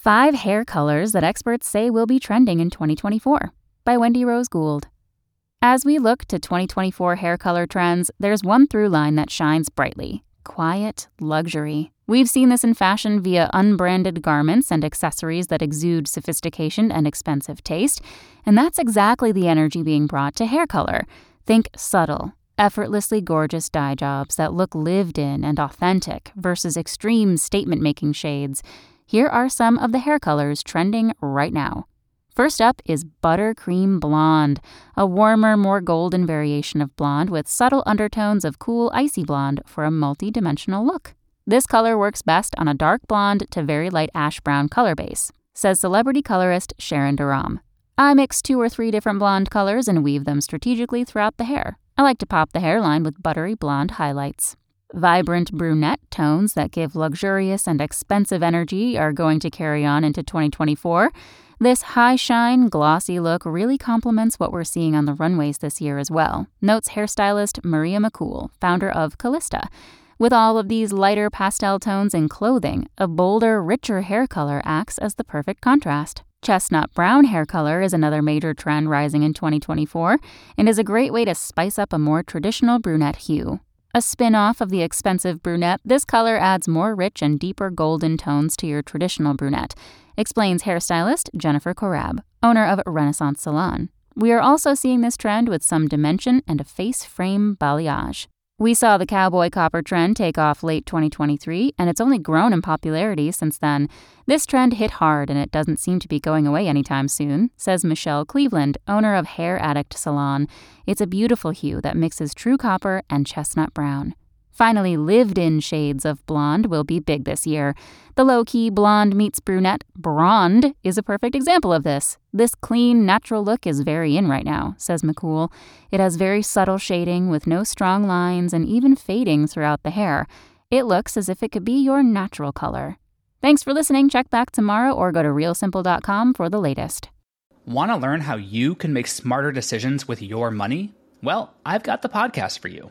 Five hair colors that experts say will be trending in 2024 by Wendy Rose Gould. As we look to 2024 hair color trends, there's one through line that shines brightly quiet luxury. We've seen this in fashion via unbranded garments and accessories that exude sophistication and expensive taste, and that's exactly the energy being brought to hair color. Think subtle, effortlessly gorgeous dye jobs that look lived in and authentic versus extreme statement making shades here are some of the hair colors trending right now. First up is Buttercream Blonde, a warmer, more golden variation of blonde with subtle undertones of cool, icy blonde for a multi dimensional look. This color works best on a dark blonde to very light ash brown color base, says celebrity colorist Sharon Durham. I mix two or three different blonde colors and weave them strategically throughout the hair. I like to pop the hairline with buttery blonde highlights. Vibrant brunette tones that give luxurious and expensive energy are going to carry on into 2024. This high shine, glossy look really complements what we're seeing on the runways this year as well, notes hairstylist Maria McCool, founder of Callista. With all of these lighter pastel tones in clothing, a bolder, richer hair color acts as the perfect contrast. Chestnut brown hair color is another major trend rising in 2024 and is a great way to spice up a more traditional brunette hue. A spin off of the expensive brunette, this color adds more rich and deeper golden tones to your traditional brunette, explains hairstylist Jennifer Korab, owner of Renaissance Salon. We are also seeing this trend with some dimension and a face frame balayage. We saw the cowboy copper trend take off late 2023, and it's only grown in popularity since then. This trend hit hard, and it doesn't seem to be going away anytime soon, says Michelle Cleveland, owner of Hair Addict Salon. It's a beautiful hue that mixes true copper and chestnut brown. Finally, lived in shades of blonde will be big this year. The low key blonde meets brunette Bronde is a perfect example of this. This clean, natural look is very in right now, says McCool. It has very subtle shading with no strong lines and even fading throughout the hair. It looks as if it could be your natural color. Thanks for listening. Check back tomorrow or go to realsimple.com for the latest. Want to learn how you can make smarter decisions with your money? Well, I've got the podcast for you.